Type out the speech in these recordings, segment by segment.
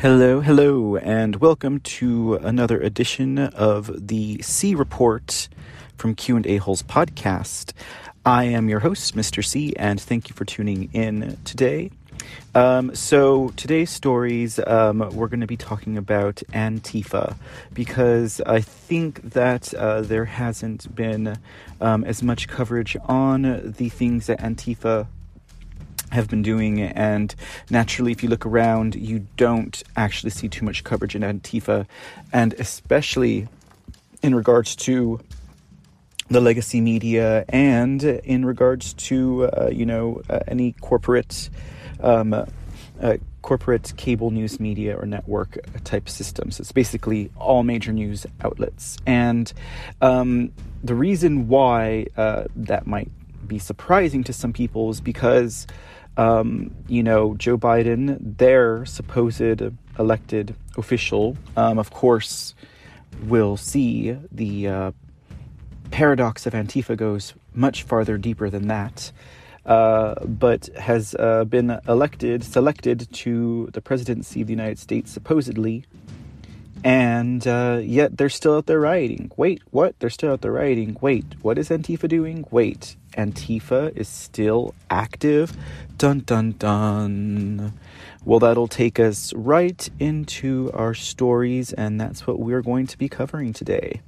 Hello, hello, and welcome to another edition of the C Report from Q&A Holes podcast. I am your host, Mr. C, and thank you for tuning in today. Um, so today's stories, um, we're going to be talking about Antifa because I think that uh, there hasn't been um, as much coverage on the things that Antifa have been doing. And naturally, if you look around, you don't actually see too much coverage in Antifa, and especially in regards to the legacy media and in regards to uh, you know uh, any corporate um, uh, corporate cable news media or network type systems. It's basically all major news outlets, and um, the reason why uh, that might be surprising to some people is because um, you know, Joe Biden, their supposed elected official, um, of course, will see the uh, paradox of Antifa goes much farther deeper than that. Uh, but has uh, been elected, selected to the presidency of the United States, supposedly, and uh, yet they're still out there rioting. Wait, what? They're still out there rioting. Wait, what is Antifa doing? Wait, Antifa is still active. Dun dun dun. Well, that'll take us right into our stories, and that's what we're going to be covering today.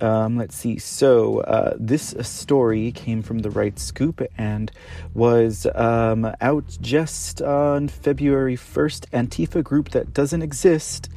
Um, let's see. So, uh, this story came from the Right Scoop and was um, out just on February 1st. Antifa group that doesn't exist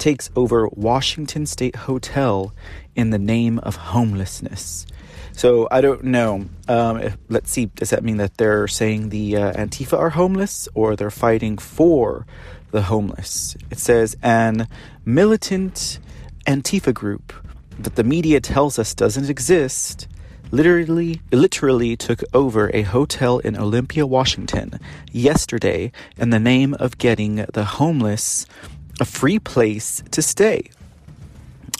takes over Washington State Hotel in the name of homelessness. So I don't know. Um, if, let's see. Does that mean that they're saying the uh, Antifa are homeless, or they're fighting for the homeless? It says an militant Antifa group that the media tells us doesn't exist. Literally, literally took over a hotel in Olympia, Washington, yesterday in the name of getting the homeless a free place to stay.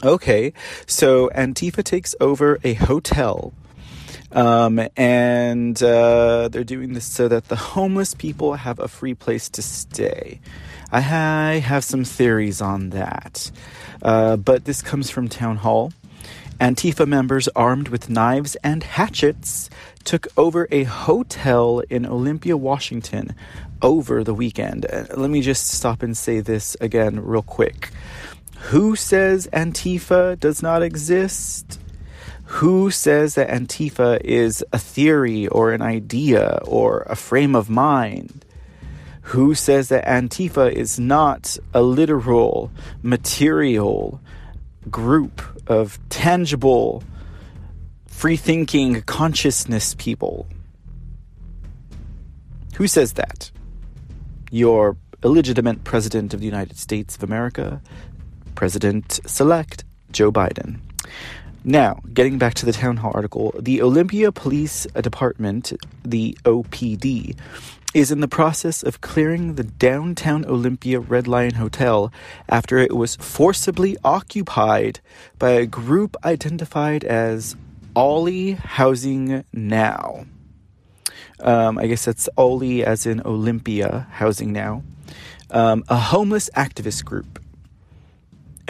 Okay, so Antifa takes over a hotel. Um, and uh, they're doing this so that the homeless people have a free place to stay. I, ha- I have some theories on that. Uh, but this comes from Townhall. Antifa members armed with knives and hatchets took over a hotel in Olympia, Washington over the weekend. Uh, let me just stop and say this again, real quick. Who says Antifa does not exist? Who says that Antifa is a theory or an idea or a frame of mind? Who says that Antifa is not a literal, material group of tangible, free thinking consciousness people? Who says that? Your illegitimate president of the United States of America, President select Joe Biden. Now, getting back to the town hall article, the Olympia Police Department, the OPD, is in the process of clearing the downtown Olympia Red Lion Hotel after it was forcibly occupied by a group identified as Oly Housing Now. Um, I guess that's Oly as in Olympia Housing Now. Um, a homeless activist group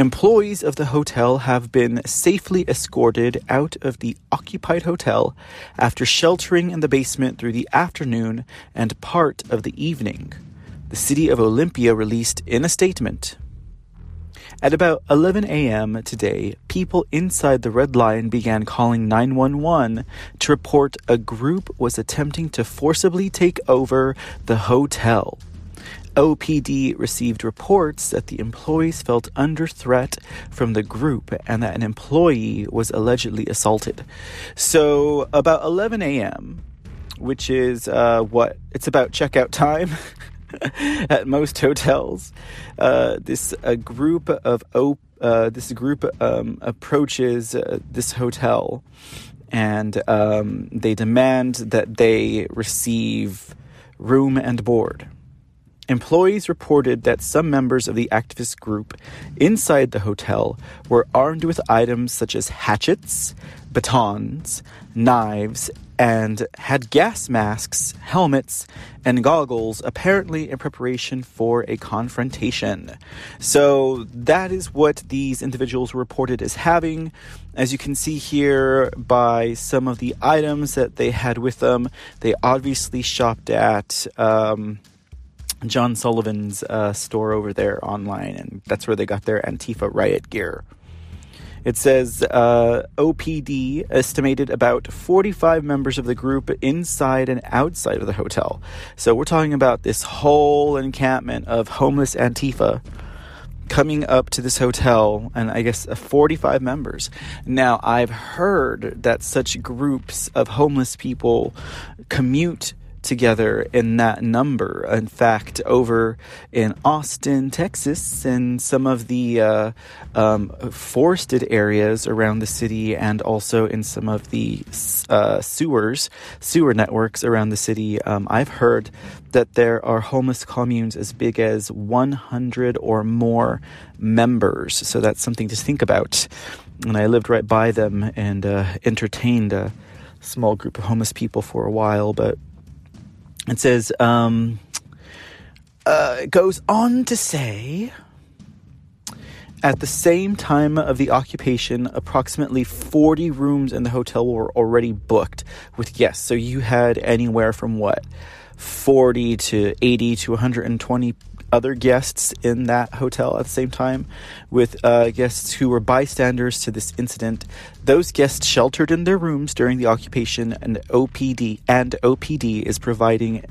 Employees of the hotel have been safely escorted out of the occupied hotel after sheltering in the basement through the afternoon and part of the evening, the city of Olympia released in a statement. At about 11 a.m. today, people inside the Red Lion began calling 911 to report a group was attempting to forcibly take over the hotel. OPD received reports that the employees felt under threat from the group and that an employee was allegedly assaulted. So, about 11 a.m., which is uh, what? It's about checkout time. at most hotels, uh, this a group of uh, this group um, approaches uh, this hotel, and um, they demand that they receive room and board. Employees reported that some members of the activist group inside the hotel were armed with items such as hatchets, batons, knives, and had gas masks, helmets, and goggles, apparently in preparation for a confrontation. So that is what these individuals were reported as having. As you can see here by some of the items that they had with them, they obviously shopped at. Um, John Sullivan's uh, store over there online, and that's where they got their Antifa riot gear. It says uh, OPD estimated about 45 members of the group inside and outside of the hotel. So we're talking about this whole encampment of homeless Antifa coming up to this hotel, and I guess uh, 45 members. Now, I've heard that such groups of homeless people commute together in that number. In fact, over in Austin, Texas, and some of the uh, um, forested areas around the city, and also in some of the uh, sewers, sewer networks around the city, um, I've heard that there are homeless communes as big as 100 or more members. So that's something to think about. And I lived right by them and uh, entertained a small group of homeless people for a while, but it says, um, uh, it goes on to say, at the same time of the occupation, approximately 40 rooms in the hotel were already booked with guests. So you had anywhere from what? 40 to 80 to 120 other guests in that hotel at the same time, with uh, guests who were bystanders to this incident. Those guests sheltered in their rooms during the occupation, and OPD and OPD is providing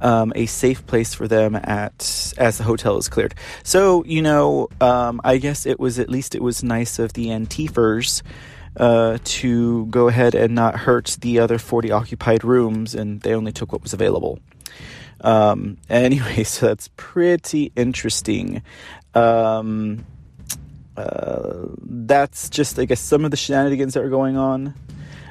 um, a safe place for them at as the hotel is cleared. So you know, um, I guess it was at least it was nice of the Antifers. Uh, to go ahead and not hurt the other 40 occupied rooms, and they only took what was available. Um, anyway, so that's pretty interesting. Um, uh, that's just, I guess, some of the shenanigans that are going on.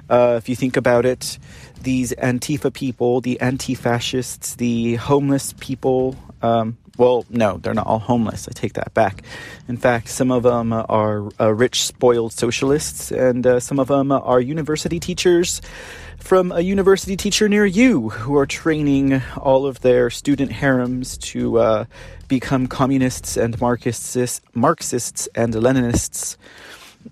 Uh, if you think about it, these Antifa people, the anti fascists, the homeless people, um, well, no, they're not all homeless. I take that back. In fact, some of them are uh, rich, spoiled socialists, and uh, some of them are university teachers from a university teacher near you who are training all of their student harems to uh, become communists and Marxists, Marxists and Leninists.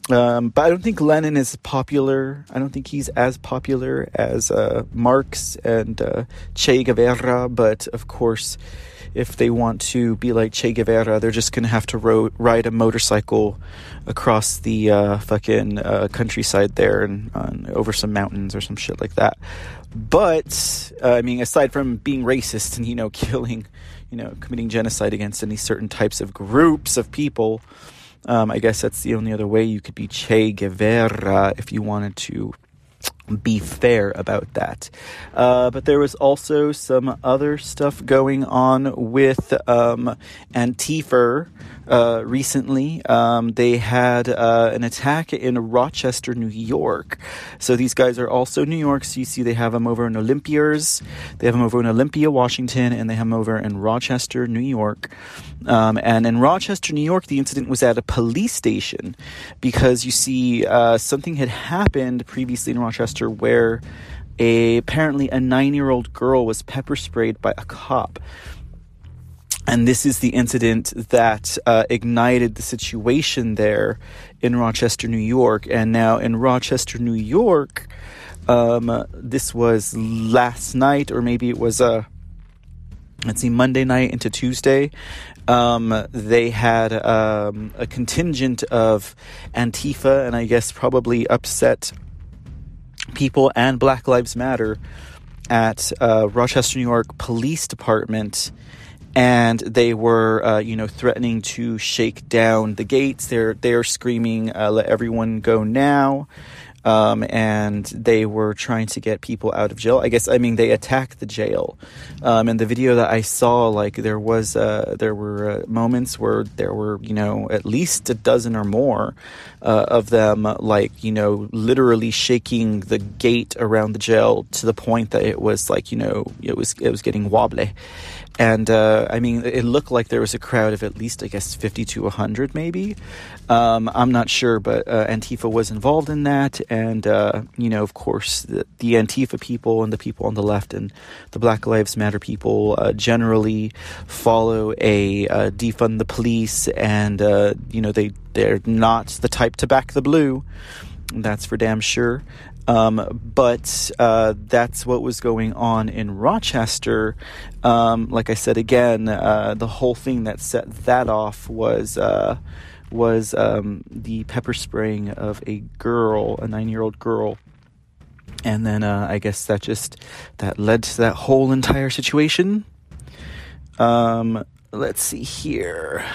Um, but I don't think Lenin is popular. I don't think he's as popular as uh, Marx and uh, Che Guevara. But of course, if they want to be like Che Guevara, they're just going to have to ro- ride a motorcycle across the uh, fucking uh, countryside there and uh, over some mountains or some shit like that. But uh, I mean, aside from being racist and you know killing, you know, committing genocide against any certain types of groups of people. Um, I guess that's the only other way you could be Che Guevara if you wanted to be fair about that. Uh, but there was also some other stuff going on with um, Antifa uh, recently. Um, they had uh, an attack in Rochester, New York. So these guys are also New York. So you see they have them over in Olympiers, they have them over in Olympia, Washington, and they have them over in Rochester, New York. Um, and in Rochester, New York, the incident was at a police station because you see uh, something had happened previously in Rochester where a apparently a nine year old girl was pepper sprayed by a cop. And this is the incident that uh, ignited the situation there in Rochester, New York. And now in Rochester, New York, um, this was last night, or maybe it was a uh, let's see, Monday night into Tuesday. Um, they had um, a contingent of Antifa, and I guess probably upset people and Black Lives Matter at uh, Rochester, New York Police Department, and they were, uh, you know, threatening to shake down the gates. They're they're screaming, uh, "Let everyone go now!" Um, and they were trying to get people out of jail. I guess I mean they attacked the jail. Um, and the video that I saw, like there was uh, there were uh, moments where there were you know at least a dozen or more uh, of them, like you know literally shaking the gate around the jail to the point that it was like you know it was it was getting wobbly. And uh, I mean, it looked like there was a crowd of at least, I guess, 50 to 100, maybe. Um, I'm not sure, but uh, Antifa was involved in that. And, uh, you know, of course, the, the, Antifa people and the people on the left and the Black Lives Matter people uh, generally follow a uh, defund the police, and, uh, you know, they, they're not the type to back the blue. That's for damn sure. Um, but uh, that's what was going on in Rochester. Um, like I said again, uh, the whole thing that set that off was uh, was um, the pepper spraying of a girl, a nine year old girl. And then uh, I guess that just that led to that whole entire situation. Um, let's see here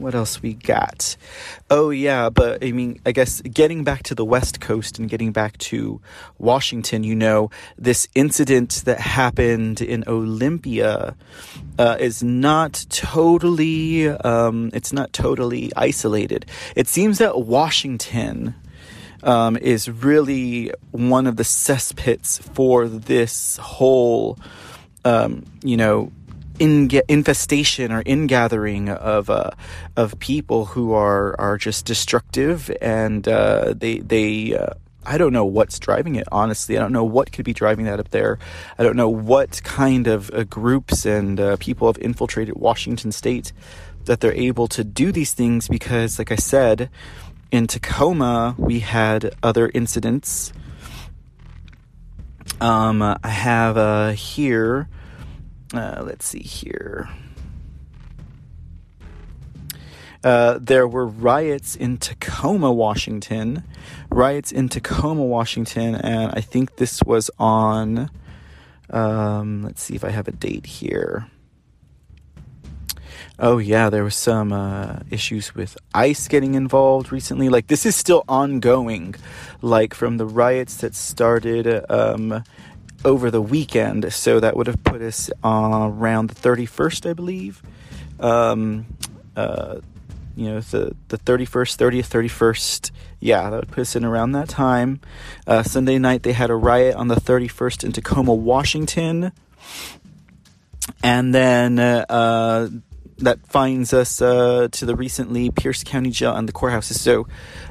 what else we got? Oh yeah, but I mean, I guess getting back to the West Coast and getting back to Washington, you know, this incident that happened in Olympia uh, is not totally, um, it's not totally isolated. It seems that Washington. Um, is really one of the cesspits for this whole, um, you know, in infestation or ingathering of uh, of people who are are just destructive and uh, they they uh, I don't know what's driving it honestly. I don't know what could be driving that up there. I don't know what kind of uh, groups and uh, people have infiltrated Washington state that they're able to do these things because like I said in Tacoma we had other incidents. Um, I have uh, here uh, let's see here. Uh, there were riots in Tacoma, Washington. Riots in Tacoma, Washington, and I think this was on. Um, let's see if I have a date here. Oh yeah, there was some uh, issues with ICE getting involved recently. Like this is still ongoing, like from the riots that started um, over the weekend. So that would have put us uh, around the 31st, I believe. Um, uh, you know, the, the 31st, 30th, 31st. Yeah, that would put us in around that time. Uh, Sunday night, they had a riot on the 31st in Tacoma, Washington. And then uh, that finds us uh, to the recently Pierce County Jail and the courthouses. So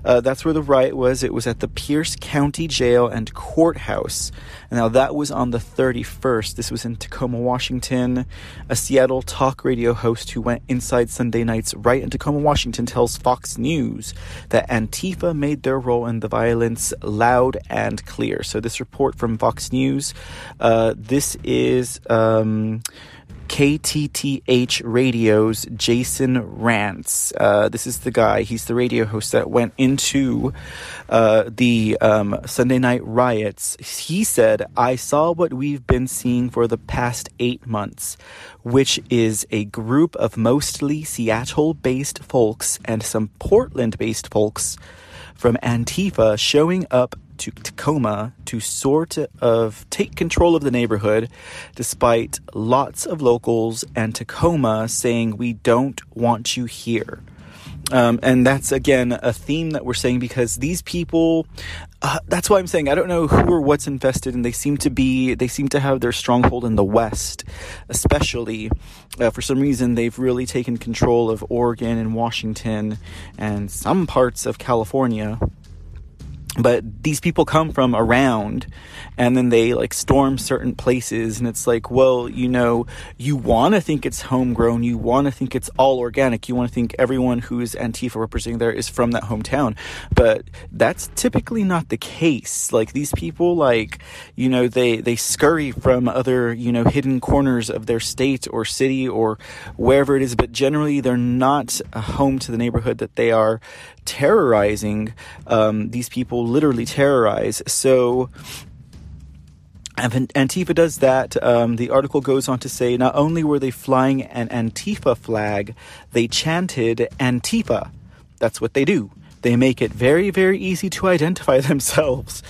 uh, that's where the riot was. It was at the Pierce County Jail and Courthouse. Now that was on the 31st. This was in Tacoma, Washington. A Seattle talk radio host who went inside Sunday night's riot in Tacoma, Washington tells Fox News that Antifa made their role in the violence loud and clear. So this report from Fox News, uh, this is. Um, KTTH Radio's Jason Rantz. Uh, this is the guy, he's the radio host that went into uh, the um, Sunday night riots. He said, I saw what we've been seeing for the past eight months, which is a group of mostly Seattle based folks and some Portland based folks from Antifa showing up to Tacoma to sort of take control of the neighborhood, despite lots of locals and Tacoma saying, We don't want you here. Um, and that's again a theme that we're saying because these people uh, that's why i'm saying i don't know who or what's infested and they seem to be they seem to have their stronghold in the west especially uh, for some reason they've really taken control of oregon and washington and some parts of california but these people come from around and then they like storm certain places and it's like well you know you want to think it's homegrown you want to think it's all organic you want to think everyone who is antifa representing there is from that hometown. But that's typically not the case. Like these people like you know they they scurry from other you know hidden corners of their state or city or wherever it is but generally they're not a home to the neighborhood that they are terrorizing um, these people literally terrorize so Antifa does that. Um, the article goes on to say not only were they flying an Antifa flag, they chanted Antifa. That's what they do. They make it very, very easy to identify themselves.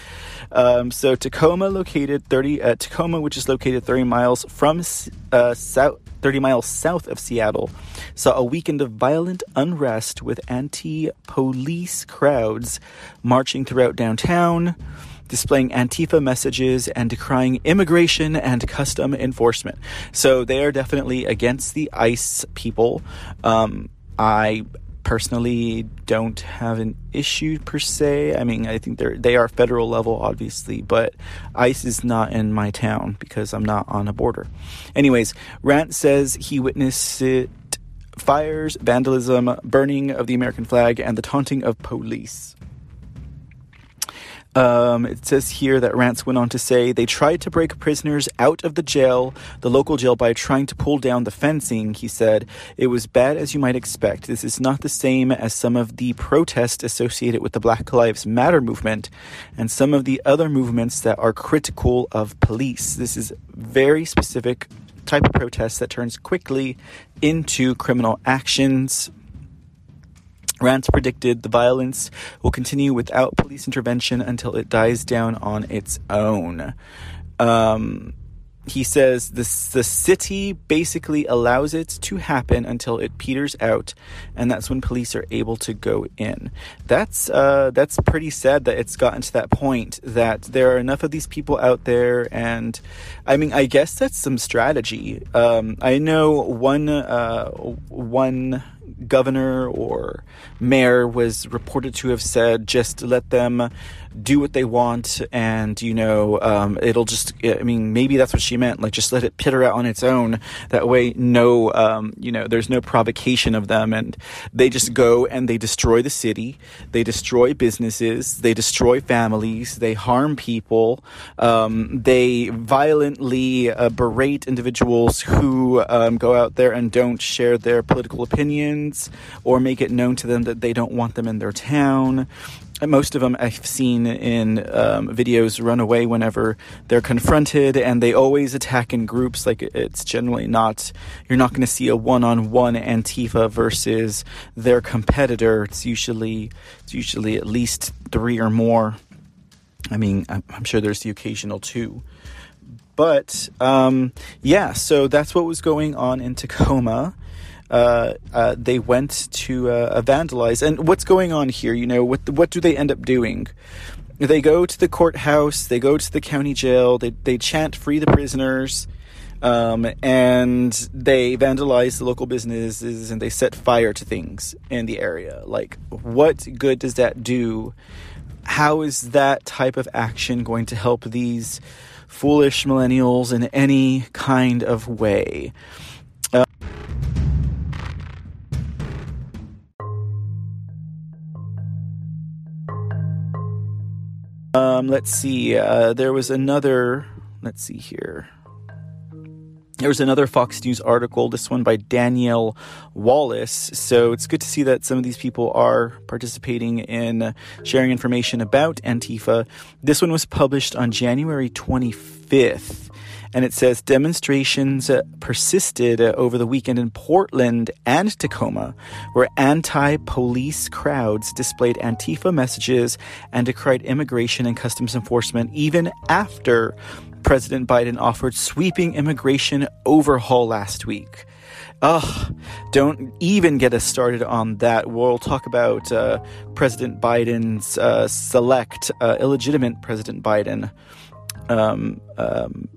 Um, so Tacoma, located 30 uh, Tacoma, which is located 30 miles from uh, south, 30 miles south of Seattle, saw a weekend of violent unrest with anti-police crowds marching throughout downtown. displaying Antifa messages and decrying immigration and custom enforcement. So they are definitely against the ICE people. Um, I personally don't have an issue per se. I mean, I think they're they are federal level, obviously, but ICE is not in my town because I'm not on a border. Anyways, Rantz says he witnessed it fires, vandalism, burning of the American flag, and the taunting of police. Um, it says here that Rantz went on to say they tried to break prisoners out of the jail, the local jail, by trying to pull down the fencing. He said it was bad as you might expect. This is not the same as some of the protests associated with the Black Lives Matter movement and some of the other movements that are critical of police. This is very specific type of protest that turns quickly into criminal actions. Rantz predicted the violence will continue without police intervention until it dies down on its own. Um, he says the the city basically allows it to happen until it peters out, and that's when police are able to go in. That's uh, that's pretty sad that it's gotten to that point that there are enough of these people out there, and I mean, I guess that's some strategy. Um, I know one uh, one governor or mayor was reported to have said just let them do what they want and you know um, it'll just i mean maybe that's what she meant like just let it pitter out on its own. That way no um, you know there's no provocation of them. And they just go and they destroy the city. They destroy businesses. They destroy families. They harm people. Um, they violently uh, berate individuals who um, go out there and don't share their political opinions or make it known to them that they don't want them in their town most of them I've seen in um, videos run away whenever they're confronted, and they always attack in groups. Like it's generally not, you're not going to see a one-on-one Antifa versus their competitor. It's usually, it's usually at least three or more. I mean, I'm, I'm sure there's the occasional two, but um, yeah. So that's what was going on in Tacoma uh, uh, they went to uh, vandalize. And what's going on here? You know, what what do they end up doing? They go to the courthouse. They go to the county jail. They they chant "Free the prisoners." Um, and they vandalize the local businesses and they set fire to things in the area. Like, what good does that do? How is that type of action going to help these foolish millennials in any kind of way? Um, let's see. Uh, there was another. Let's see here. There was another Fox News article, this one by Danielle Wallace. So it's good to see that some of these people are participating in sharing information about Antifa. This one was published on January 25th and it says demonstrations uh, persisted uh, over the weekend in Portland and Tacoma, where anti police crowds displayed Antifa messages and decried immigration and customs enforcement even after President Biden offered sweeping immigration overhaul last week. Ugh, don't even get us started on that. We'll talk about uh, President Biden's uh, select, uh, illegitimate President Biden. Um, um,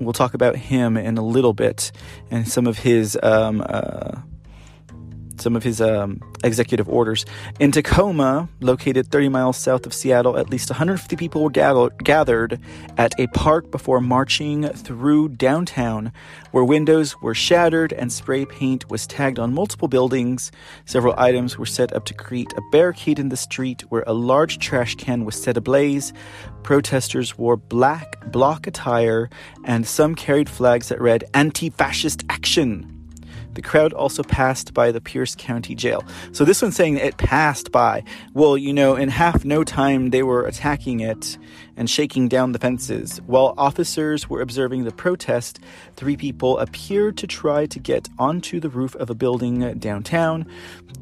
we'll talk about him in a little bit and some of his um, uh, some of his um, executive orders. In Tacoma, located 30 miles south of Seattle, at least 150 people were gathered at a park before marching through downtown, where windows were shattered and spray paint was tagged on multiple buildings. Several items were set up to create a barricade in the street where a large trash can was set ablaze. Protesters wore black bloc attire, and some carried flags that read Anti Fascist Action. The crowd also passed by the Pierce County Jail. So this one's saying it passed by. Well, you know, in half no time they were attacking it and shaking down the fences. While officers were observing the protest, three people appeared to try to get onto the roof of a building downtown.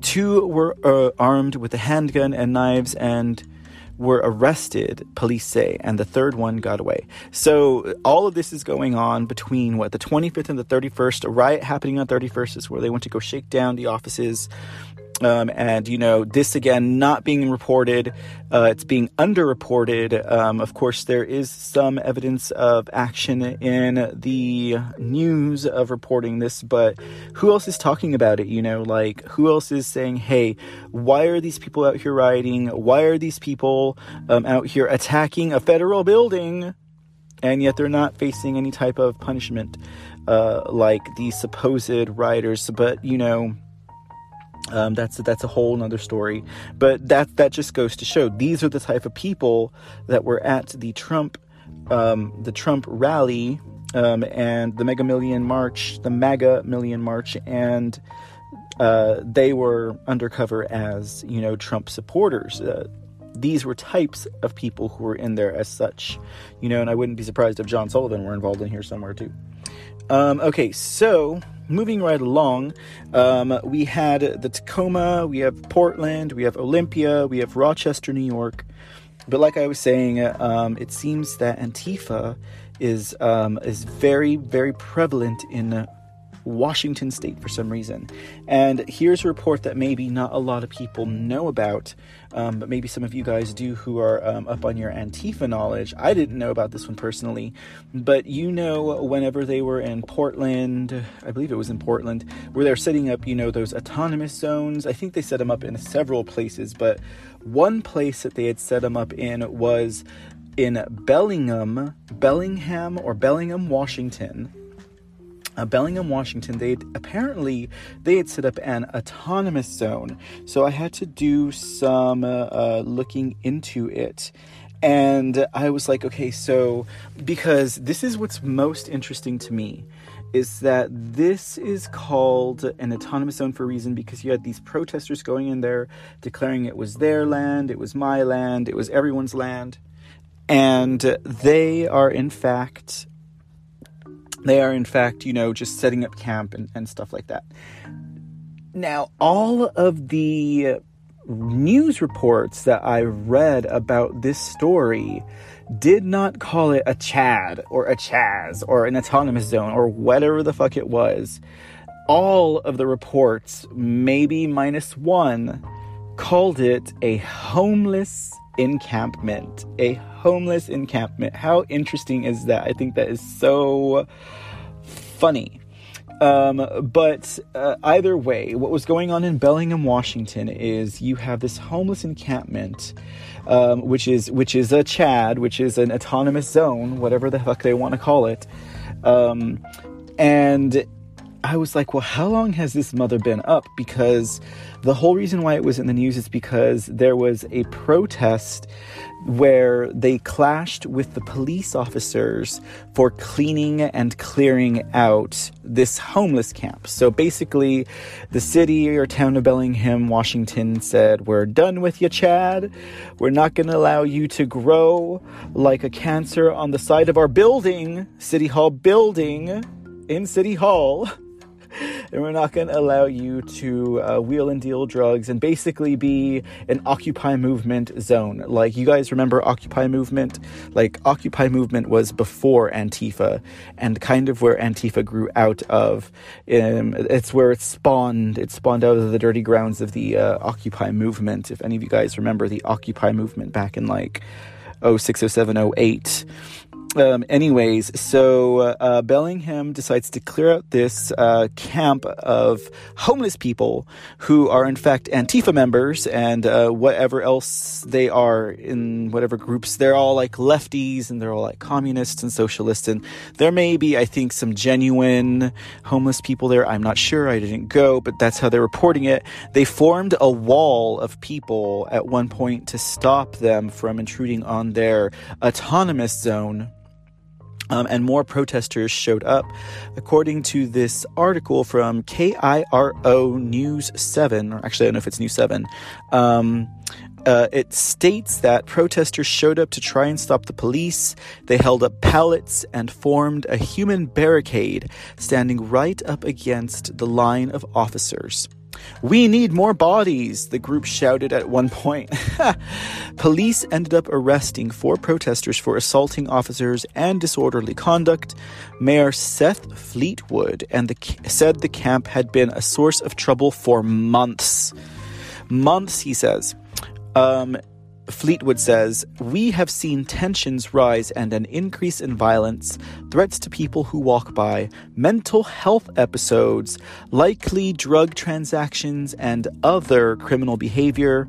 Two were uh, armed with a handgun and knives and were arrested, police say, and the third one got away. So all of this is going on between what the 25th and the 31st. A riot happening on 31st is where they went to go shake down the offices Um, and you know this again not being reported uh, it's being underreported. Um, of course there is some evidence of action in the news of reporting this but who else is talking about it you know? Like who else is saying hey why are these people out here rioting? Why are these people um, out here attacking a federal building? And yet they're not facing any type of punishment uh, like the supposed rioters. But you know, um, that's that's a whole nother story. But that that just goes to show these are the type of people that were at the Trump um, the Trump rally um, and the Mega Million March, the MAGA Million March, and uh, they were undercover as you know Trump supporters. Uh, these were types of people who were in there as such, you know, and I wouldn't be surprised if John Sullivan were involved in here somewhere too. Um, okay, so moving right along, um, we had the Tacoma, we have Portland, we have Olympia, we have Rochester, New York. But like I was saying, um, it seems that Antifa is um, is very very prevalent in Washington State for some reason. And here's a report that maybe not a lot of people know about, um, but maybe some of you guys do who are um, up on your Antifa knowledge. I didn't know about this one personally, but you know, whenever they were in Portland, I believe it was in Portland, where they're setting up, you know, those autonomous zones. I think they set them up in several places, but one place that they had set them up in was in Bellingham, Bellingham, or Bellingham, Washington uh, Bellingham, Washington, they apparently they had set up an autonomous zone. So I had to do some uh, uh, looking into it. And I was like, okay, so because this is what's most interesting to me is that this is called an autonomous zone for a reason because you had these protesters going in there declaring it was their land, it was my land, it was everyone's land. And they are, in fact, they are, in fact, you know, just setting up camp and, and stuff like that. Now, all of the news reports that I read about this story did not call it a Chad or a Chaz or an autonomous zone or whatever the fuck it was. All of the reports, maybe minus one, called it a homeless encampment. A homeless encampment. How interesting is that? I think that is so funny. Um, but uh, either way, what was going on in Bellingham, Washington, is you have this homeless encampment, um, which is which is a Chad, which is an autonomous zone, whatever the fuck they want to call it, um, and I was like, well, how long has this mother been up? Because the whole reason why it was in the news is because there was a protest where they clashed with the police officers for cleaning and clearing out this homeless camp. So basically, the city or town of Bellingham, Washington said, We're done with you, Chad. We're not going to allow you to grow like a cancer on the side of our building, City Hall building in City Hall. and we're not going to allow you to uh, wheel and deal drugs and basically be an Occupy movement zone. Like, you guys remember Occupy movement? Like, Occupy movement was before Antifa and kind of where Antifa grew out of. Um, it's where it spawned. It spawned out of the dirty grounds of the uh, Occupy movement. If any of you guys remember the Occupy movement back in like 06, 07, 08 um, anyways, so uh, Bellingham decides to clear out this uh, camp of homeless people who are in fact Antifa members and uh, whatever else they are in whatever groups. They're all like lefties and they're all like communists and socialists. And there may be, I think, some genuine homeless people there. I'm not sure. I didn't go, but that's how they're reporting it. They formed a wall of people at one point to stop them from intruding on their autonomous zone um, and more protesters showed up. According to this article from KIRO News 7, or actually, I don't know if it's News 7, um, uh, it states that protesters showed up to try and stop the police. They held up pallets and formed a human barricade standing right up against the line of officers. We need more bodies, the group shouted at one point. Police ended up arresting four protesters for assaulting officers and disorderly conduct. Mayor Seth Fleetwood and the, said the camp had been a source of trouble for months. months, he says. Um, Fleetwood says, We have seen tensions rise and an increase in violence, threats to people who walk by, mental health episodes, likely drug transactions, and other criminal behavior.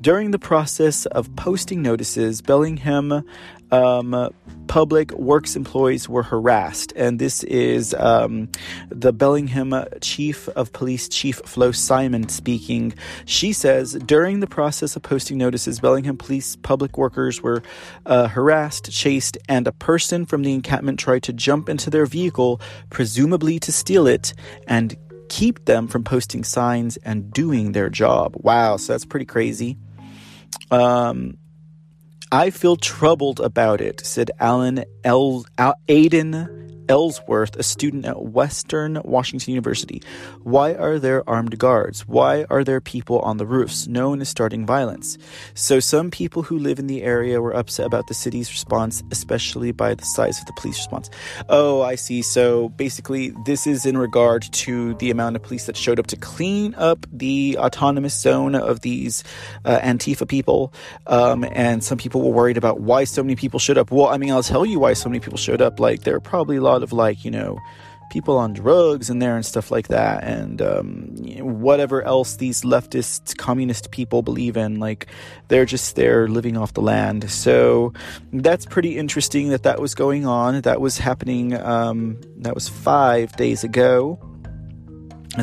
During the process of posting notices, Bellingham um, public works employees were harassed. And this is um, the Bellingham Chief of Police, Chief Flo Simon, speaking. She says during the process of posting notices, Bellingham police public workers were uh, harassed, chased, and a person from the encampment tried to jump into their vehicle, presumably to steal it, and keep them from posting signs and doing their job. Wow, so that's pretty crazy. Um, I feel troubled about it, said Alan El- Aiden Ellsworth, a student at Western Washington University. Why are there armed guards? Why are there people on the roofs? No one is starting violence. So, some people who live in the area were upset about the city's response, especially by the size of the police response. Oh, I see. So, basically, this is in regard to the amount of police that showed up to clean up the autonomous zone of these uh, Antifa people. Um, and some people were worried about why so many people showed up. Well, I mean, I'll tell you why so many people showed up. Like, there are probably a lot of like you know people on drugs in there and stuff like that and um, whatever else these leftist communist people believe in like they're just there living off the land so that's pretty interesting that that was going on that was happening um, that was five days ago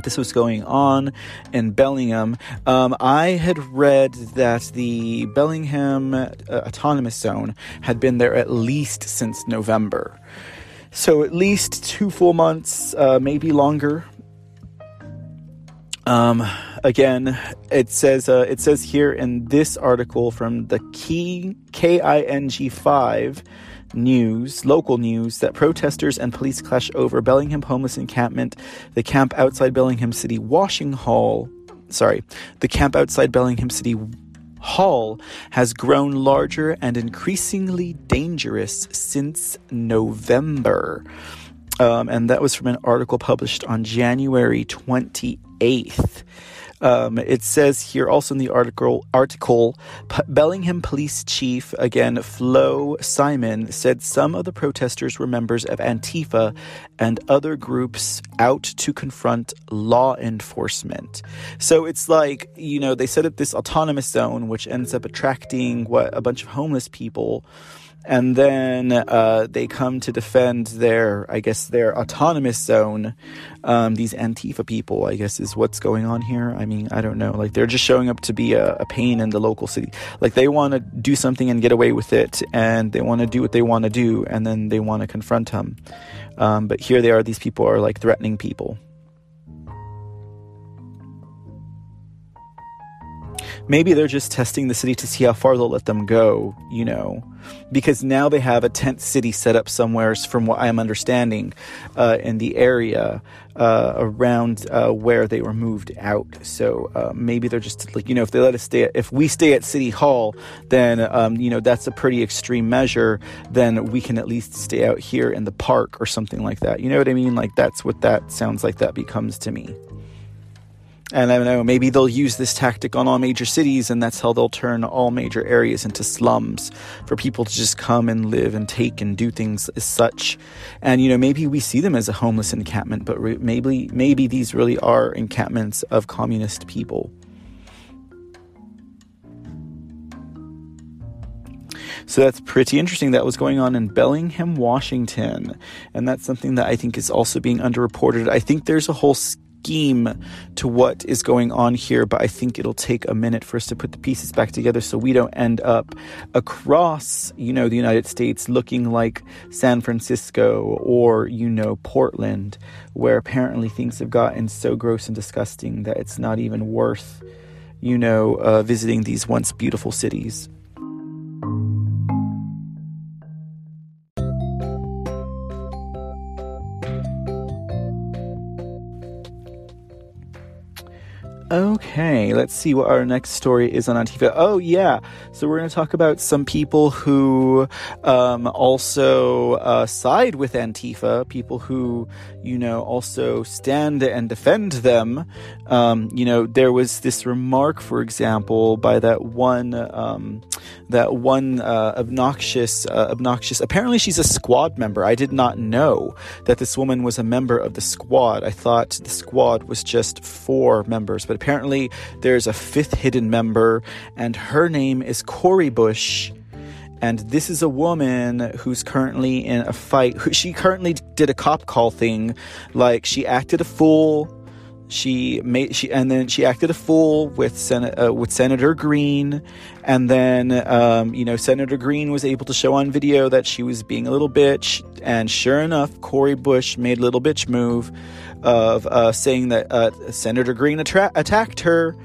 this was going on in Bellingham. Um, I had read that the Bellingham uh, Autonomous Zone had been there at least since November. So at least two full months, uh, maybe longer. Um, again, it says uh, it says here in this article from the Key KING five news, local news, that protesters and police clash over Bellingham homeless encampment, the camp outside Bellingham City washing hall. Sorry, the camp outside Bellingham City Hall has grown larger and increasingly dangerous since November. Um, and that was from an article published on January 28th. Um, it says here also in the article, article P- Bellingham Police Chief, again, Flo Simon, said some of the protesters were members of Antifa and other groups out to confront law enforcement. So it's like, you know, they set up this autonomous zone, which ends up attracting what a bunch of homeless people and then uh, they come to defend their, I guess, their autonomous zone. Um, these Antifa people, I guess, is what's going on here. I mean, I don't know. Like they're just showing up to be a, a pain in the local city. Like they want to do something and get away with it, and they want to do what they want to do, and then they want to confront them. Um, but here they are. These people are like threatening people. Maybe they're just testing the city to see how far they'll let them go, you know, because now they have a tent city set up somewhere, from what I'm understanding, uh, in the area uh, around uh, where they were moved out. So uh, maybe they're just like, you know, if they let us stay, at, if we stay at City Hall, then, um, you know, that's a pretty extreme measure. Then we can at least stay out here in the park or something like that. You know what I mean? Like, that's what that sounds like that becomes to me. And I don't know, maybe they'll use this tactic on all major cities, and that's how they'll turn all major areas into slums for people to just come and live and take and do things as such. And you know, maybe we see them as a homeless encampment, but re- maybe maybe these really are encampments of communist people. So that's pretty interesting. That was going on in Bellingham, Washington. And that's something that I think is also being underreported. I think there's a whole scheme to what is going on here, but I think it'll take a minute for us to put the pieces back together so we don't end up across, you know, the United States looking like San Francisco or, you know, Portland, where apparently things have gotten so gross and disgusting that it's not even worth, you know, uh, visiting these once beautiful cities. Okay, let's see what our next story is on Antifa. Oh, yeah. So, we're going to talk about some people who um, also uh, side with Antifa, people who, you know, also stand and defend them. Um, you know, there was this remark, for example, by that one, um, that one uh, obnoxious, uh, obnoxious, apparently she's a squad member. I did not know that this woman was a member of the squad. I thought the squad was just four members, but apparently there's a fifth hidden member, and her name is Cori Bush. And this is a woman who's currently in a fight. She currently did a cop call thing, like she acted a fool. She made she and then she acted a fool with Sen- uh, with Senator Greene, and then um, you know Senator Greene was able to show on video that she was being a little bitch, and sure enough, Cori Bush made little bitch move of uh, saying that uh, Senator Greene attra- attacked her.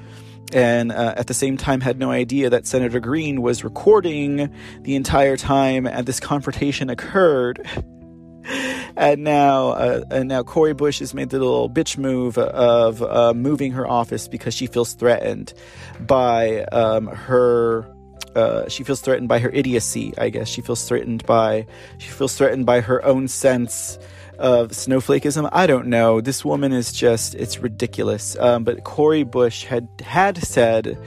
And uh, at the same time had no idea that Senator Greene was recording the entire time and this confrontation occurred. and now, uh, and now Cori Bush has made the little bitch move of uh, moving her office because she feels threatened by um, her. Uh, she feels threatened by her idiocy. I guess she feels threatened by she feels threatened by her own sense of snowflakeism. I don't know. This woman is just, it's ridiculous. Um, but Cori Bush had, had said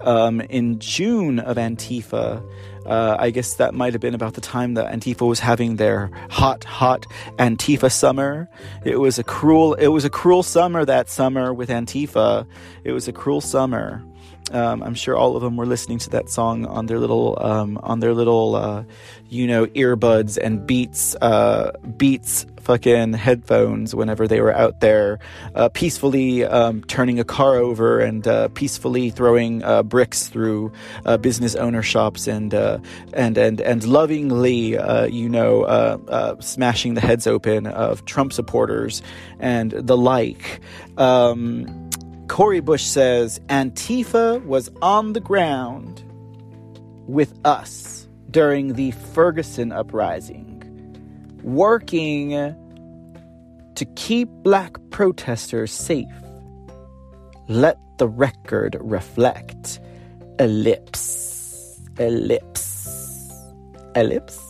um, in June of Antifa, uh, I guess that might have been about the time that Antifa was having their hot, hot Antifa summer. It was a cruel, it was a cruel summer that summer with Antifa. It was a cruel summer. Um, I'm sure all of them were listening to that song on their little, um, on their little, uh, you know, earbuds and Beats, uh, Beats fucking headphones whenever they were out there uh, peacefully um, turning a car over and uh, peacefully throwing uh, bricks through uh, business owner shops and and and and lovingly, you know, smashing the heads open of Trump supporters and the like. Um, Cori Bush says Antifa was on the ground with us during the Ferguson uprising working to keep black protesters safe. Let the record reflect. Ellipse. Ellipse. Ellipse.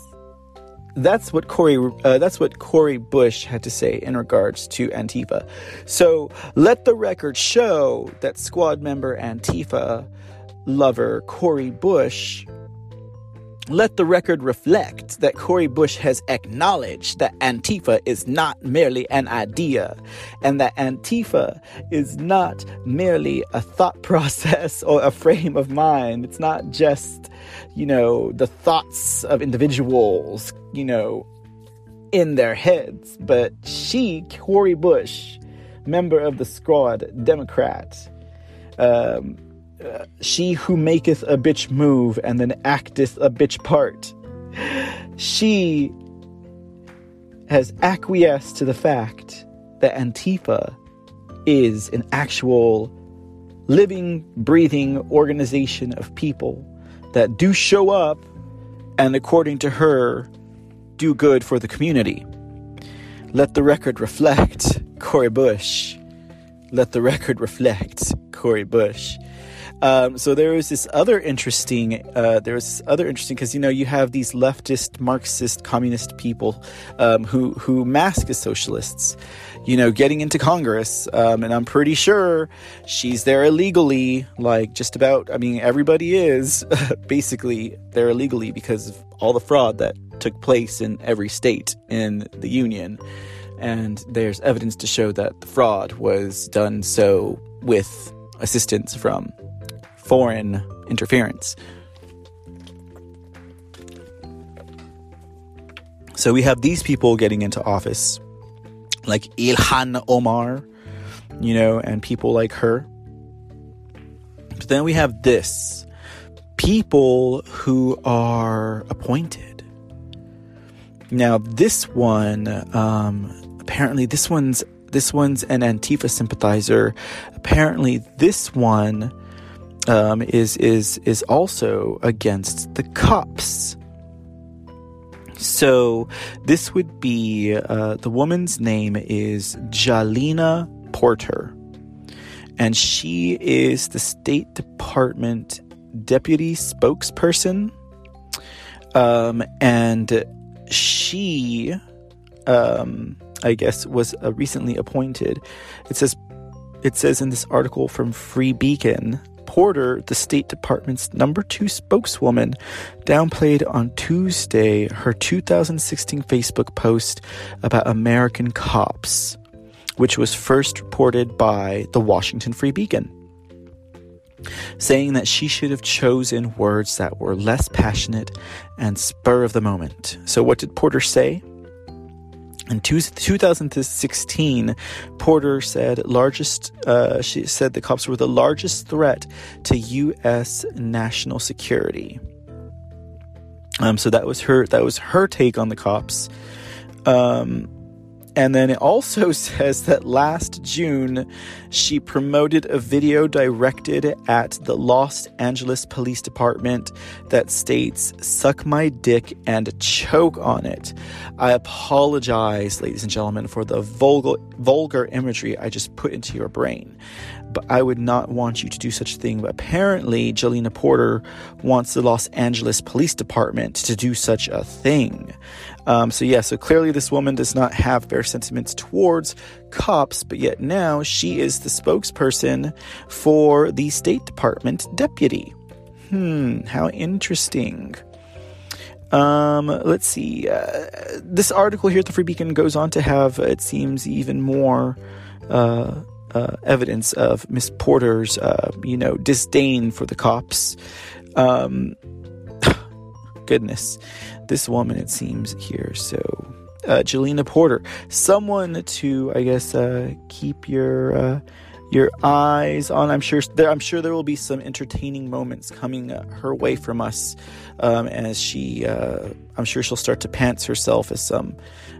That's what Cori Uh, that's what Cori Bush had to say in regards to Antifa. So let the record show that squad member Antifa lover Cori Bush let the record reflect that Cori Bush has acknowledged that Antifa is not merely an idea and that Antifa is not merely a thought process or a frame of mind. It's not just, you know, the thoughts of individuals, you know, in their heads, but she, Cori Bush, member of the squad, Democrat, um, she who maketh a bitch move and then acteth a bitch part. She has acquiesced to the fact that Antifa is an actual living, breathing organization of people that do show up and, according to her, do good for the community. Let the record reflect Cori Bush. Let the record reflect Cori Bush. Um, so there was this other interesting, uh, there was other interesting because you know you have these leftist, Marxist, communist people um, who who mask as socialists, you know, getting into Congress, um, and I'm pretty sure she's there illegally. Like just about, I mean, everybody is basically there illegally because of all the fraud that took place in every state in the union. And there's evidence to show that the fraud was done so with assistance from foreign interference. So we have these people getting into office, like Ilhan Omar, you know, and people like her. But then we have this people who are appointed. Now, this one, um, apparently, this one's this one's an Antifa sympathizer. Apparently, this one um, is is is also against the cops. So this would be uh, the woman's name is Jalina Porter, and she is the State Department deputy spokesperson. Um, and she, um, I guess, was uh, recently appointed. It says, it says in this article from Free Beacon Porter, the State Department's number two spokeswoman, downplayed on Tuesday her 2016 Facebook post about American cops, which was first reported by the Washington Free Beacon, saying that she should have chosen words that were less passionate and spur of the moment. So, what did Porter say? In 2016, Porter said largest. Uh, she said the cops were the largest threat to U.S. national security. Um, so that was her. That was her take on the cops. Um, and then it also says that last June, she promoted a video directed at the Los Angeles Police Department that states, Suck my dick and choke on it. I apologize, ladies and gentlemen, for the vulgar, vulgar imagery I just put into your brain but I would not want you to do such a thing. But apparently, Jalina Porter wants the Los Angeles Police Department to do such a thing. Um, so, yeah, so clearly this woman does not have fair sentiments towards cops, but yet now she is the spokesperson for the State Department deputy. Hmm, how interesting. Um, let's see. Uh, this article here at the Free Beacon goes on to have, it seems, even more. Uh, uh, evidence of Miss Porter's, uh, you know, disdain for the cops. Um, goodness, this woman, it seems here. So, uh, Jalina Porter, someone to, I guess, uh, keep your uh, your eyes on. I'm sure there, I'm sure there will be some entertaining moments coming uh, her way from us um, as she. Uh, I'm sure she'll start to pants herself, as some,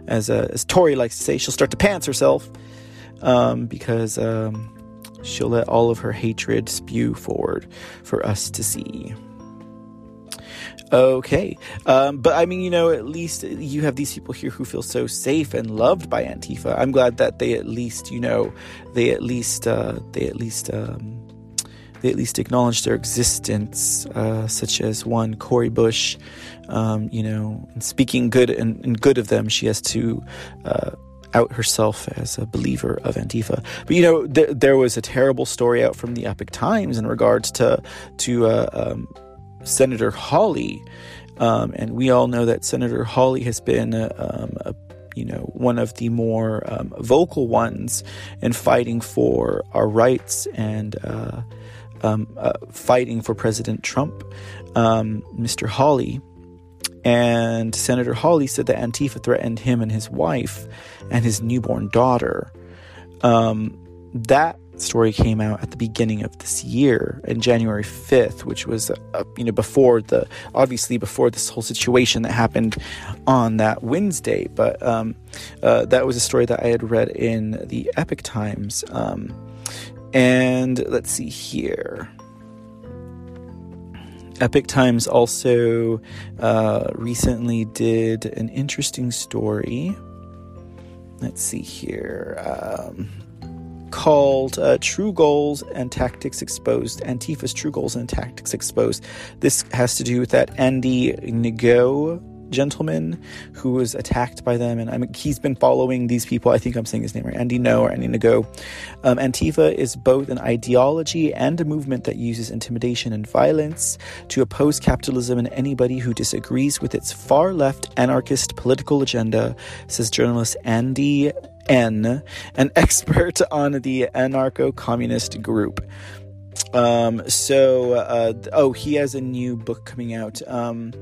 as uh, as Tori likes to say, she'll start to pants herself um, because um, she'll let all of her hatred spew forward for us to see. Okay. Um, but I mean, you know, at least you have these people here who feel so safe and loved by Antifa. I'm glad that they at least, you know, they at least, uh, they at least, um, they at least acknowledge their existence, uh, such as one Cori Bush, um, you know, speaking good and, and, good of them, she has to uh, out herself as a believer of Antifa. But you know, th- there was a terrible story out from the Epoch Times in regards to to uh, um, Senator Hawley, um, and we all know that Senator Hawley has been uh, um, a, you know one of the more um, vocal ones in fighting for our rights and. Uh, um, uh, fighting for President Trump, Mr. Um, Hawley, and Senator Hawley said that Antifa threatened him and his wife and his newborn daughter. Um, that story came out at the beginning of this year, in January 5th, which was, uh, you know, before the, obviously before this whole situation that happened on that Wednesday. But um, uh, that was a story that I had read in the Epoch Times. Um, and let's see here. Epoch Times also uh, recently did an interesting story. Let's see here. Um, called uh, True Goals and Tactics Exposed, Antifa's True Goals and Tactics Exposed. This has to do with that Andy Ngo gentleman who was attacked by them, and I mean, he's been following these people. I think I'm saying his name right, Andy No or Andy Nago. Um, Antifa is both an ideology and a movement that uses intimidation and violence to oppose capitalism and anybody who disagrees with its far left anarchist political agenda, says journalist Andy N, an expert on the anarcho communist group. Um, so, uh, oh, he has a new book coming out. Um,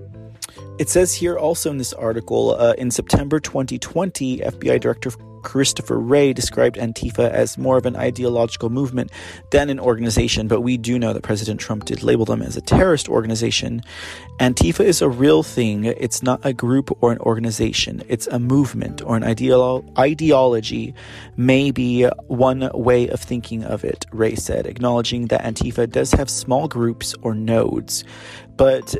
it says here also in this article uh, in September 2020, FBI Director Christopher Wray described Antifa as more of an ideological movement than an organization, but we do know that President Trump did label them as a terrorist organization. Antifa is a real thing. It's not a group or an organization. It's a movement or an ideolo- ideology, maybe one way of thinking of it, Wray said, acknowledging that Antifa does have small groups or nodes. But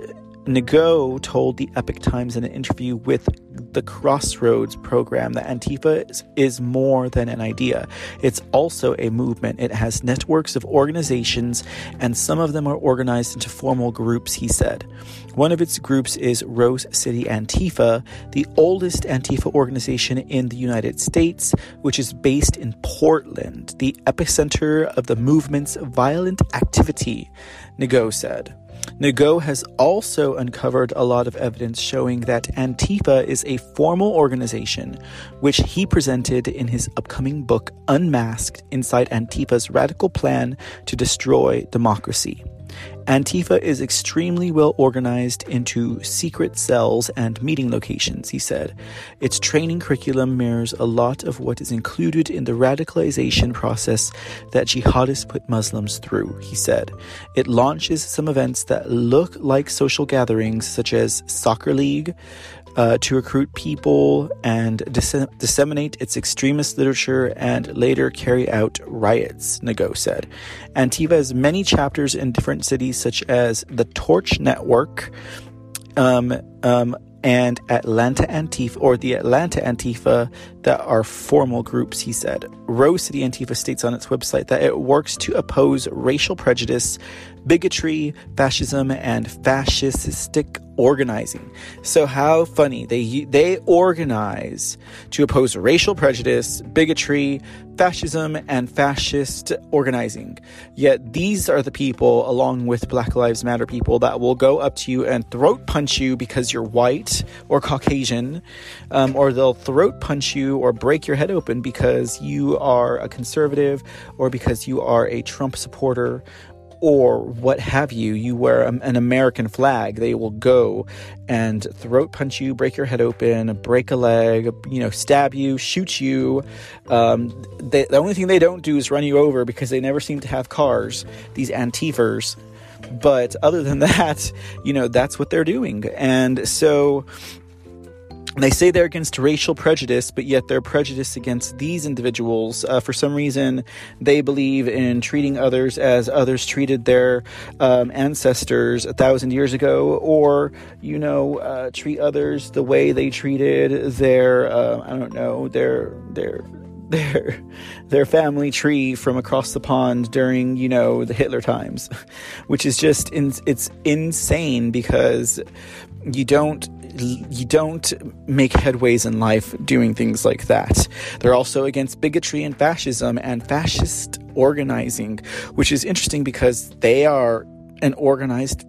Ngo told the Epoch Times in an interview with the Crossroads program that Antifa is, is, more than an idea. It's also a movement. It has networks of organizations, and some of them are organized into formal groups, he said. One of its groups is Rose City Antifa, the oldest Antifa organization in the United States, which is based in Portland, the epicenter of the movement's violent activity, Ngo said. Ngo has also uncovered a lot of evidence showing that Antifa is a formal organization, which he presented in his upcoming book Unmasked Inside Antifa's Radical Plan to Destroy Democracy. Antifa is extremely well organized into secret cells and meeting locations, he said. Its training curriculum mirrors a lot of what is included in the radicalization process that jihadists put Muslims through, he said. It launches some events that look like social gatherings, such as soccer league, uh, to recruit people and dis- disseminate its extremist literature and later carry out riots, Ngo said. Antifa has many chapters in different cities, such as the Torch Network. Um, um, and Atlanta Antifa, or the Atlanta Antifa, that are formal groups, he said. Rose City Antifa states on its website that it works to oppose racial prejudice, bigotry, fascism, and fascistic organizing. So how funny they they organize to oppose racial prejudice, bigotry, fascism, and fascist organizing. Yet these are the people, along with Black Lives Matter people, that will go up to you and throat punch you because you're white or Caucasian, um, or they'll throat punch you or break your head open because you are a conservative or because you are a Trump supporter or what have you, you wear an American flag, they will go and throat punch you, break your head open, break a leg, you know, stab you, shoot you. Um, they, the only thing they don't do is run you over because they never seem to have cars, these antifers. But other than that, you know, that's what they're doing. And so they say they're against racial prejudice, but yet they're prejudiced against these individuals. Uh, for some reason, they believe in treating others as others treated their um, ancestors a thousand years ago, or, you know, uh, treat others the way they treated their, uh, I don't know, their, their, their their family tree from across the pond during you know the Hitler times which is just in, it's insane because you don't you don't make headways in life doing things like that. They're also against bigotry and fascism and fascist organizing, which is interesting because they are an organized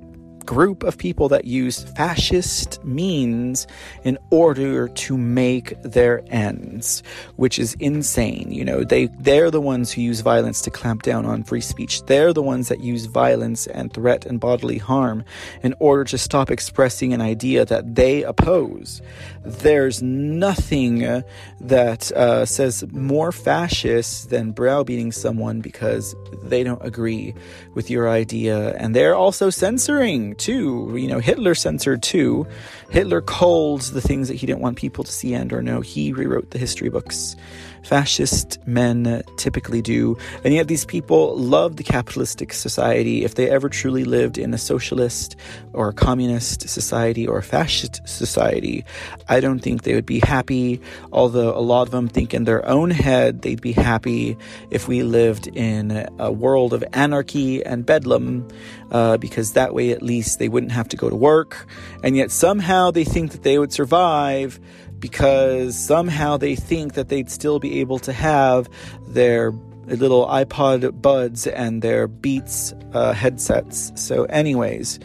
group of people that use fascist means in order to make their ends, which is insane. You know, they they're the ones who use violence to clamp down on free speech. They're the ones that use violence and threat and bodily harm in order to stop expressing an idea that they oppose. There's nothing that uh, says more fascist than browbeating someone because they don't agree with your idea, and they're also censoring too. You know, Hitler censored too. Hitler called the things that he didn't want people to see and or know. He rewrote the history books fascist men typically do. And yet, these people love the capitalistic society. If they ever truly lived in a socialist or a communist society or a fascist society, I don't think they would be happy. Although a lot of them think in their own head they'd be happy if we lived in a world of anarchy and bedlam, uh, because that way at least they wouldn't have to go to work. And yet, somehow they think that they would survive because somehow they think that they'd still be able to have their little iPod buds and their Beats uh, headsets. So, anyways,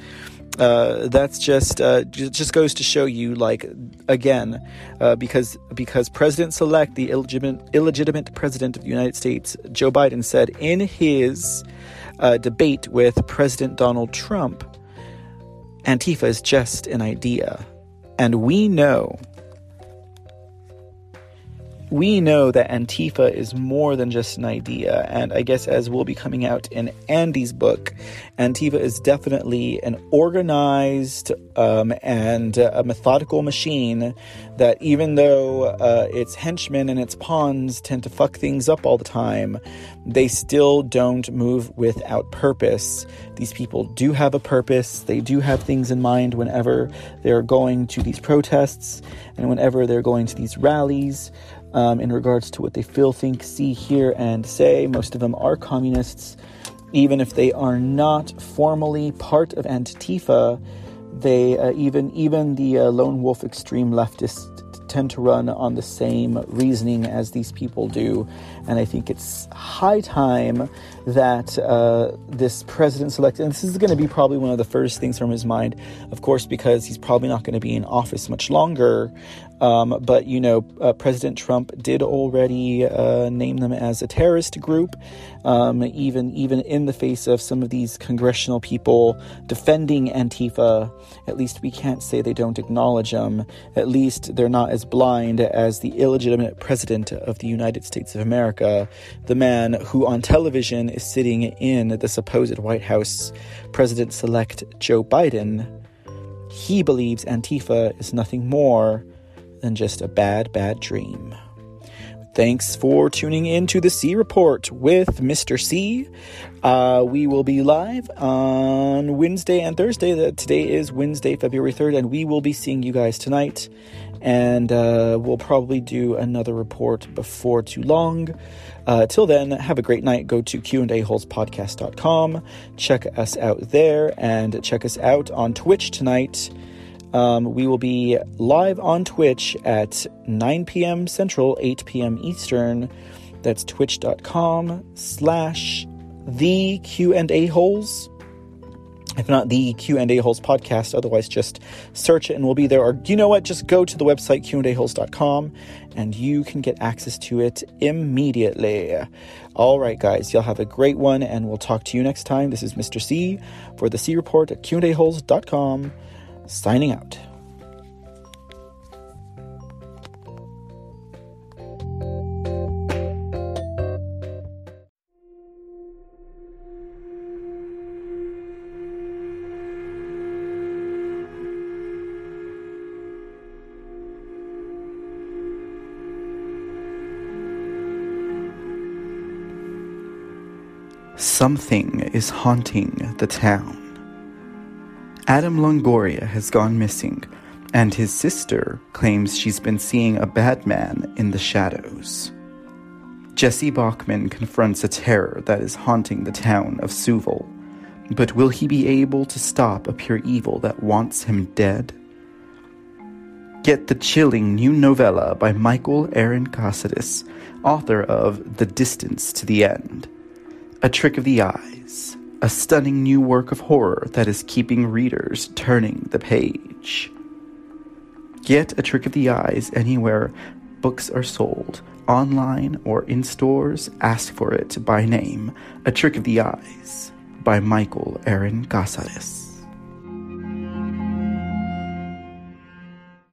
uh, that's just uh, just goes to show you, like again, uh, because because President Select, the illegitimate illegitimate president of the United States, Joe Biden said in his uh, debate with President Donald Trump, Antifa is just an idea, and we know we know that Antifa is more than just an idea. And I guess as will be coming out in Andy's book, Antifa is definitely an organized um, and uh, a methodical machine that, even though uh, its henchmen and its pawns tend to fuck things up all the time, they still don't move without purpose. These people do have a purpose, they do have things in mind whenever they're going to these protests, and whenever they're going to these rallies um, in regards to what they feel, think, see, hear, and say, most of them are communists. Even if they are not formally part of Antifa, they uh, even even the uh, lone wolf extreme leftists tend to run on the same reasoning as these people do. And I think it's high time that uh, this president select, and this is going to be probably one of the first things from his mind, of course, because he's probably not going to be in office much longer. Um, but you know, uh, President Trump did already uh, name them as a terrorist group, um, even even in the face of some of these congressional people defending Antifa. At least we can't say they don't acknowledge them. At least they're not as blind as the illegitimate president of the United States of America, the man who on television is sitting in the supposed White House, President-elect Joe Biden. He believes Antifa is nothing more than just a bad, bad dream. Thanks for tuning in to the C Report with Mr. C. Uh, we will be live on Wednesday and Thursday. Today is Wednesday, February 3rd, and we will be seeing you guys tonight. And uh, we'll probably do another report before too long. Uh, till then, have a great night. Go to qandaholespodcast.com. Check us out there and check us out on Twitch tonight. Um, we will be live on Twitch at 9 p.m. Central, 8 p.m. Eastern. That's twitch.com slash the Q&A holes. If not the Q&A holes podcast, otherwise just search it and we'll be there. Or you know what? Just go to the website Q&Aholes.com and you can get access to it immediately. All right, guys, y'all have a great one and we'll talk to you next time. This is Mr. C for the C Report at Q&Aholes.com signing out. Something is haunting the town. Adam Longoria has gone missing, and his sister claims she's been seeing a bad man in the shadows. Jesse Bachman confronts a terror that is haunting the town of Sewell, but will he be able to stop a pure evil that wants him dead? Get the chilling new novella by Michael Aaron Cassidis, author of The Distance to the End. A Trick of the Eyes, a stunning new work of horror that is keeping readers turning the page. Get A Trick of the Eyes anywhere books are sold, online or in stores. Ask for it by name A Trick of the Eyes by Michael Aaron Casares.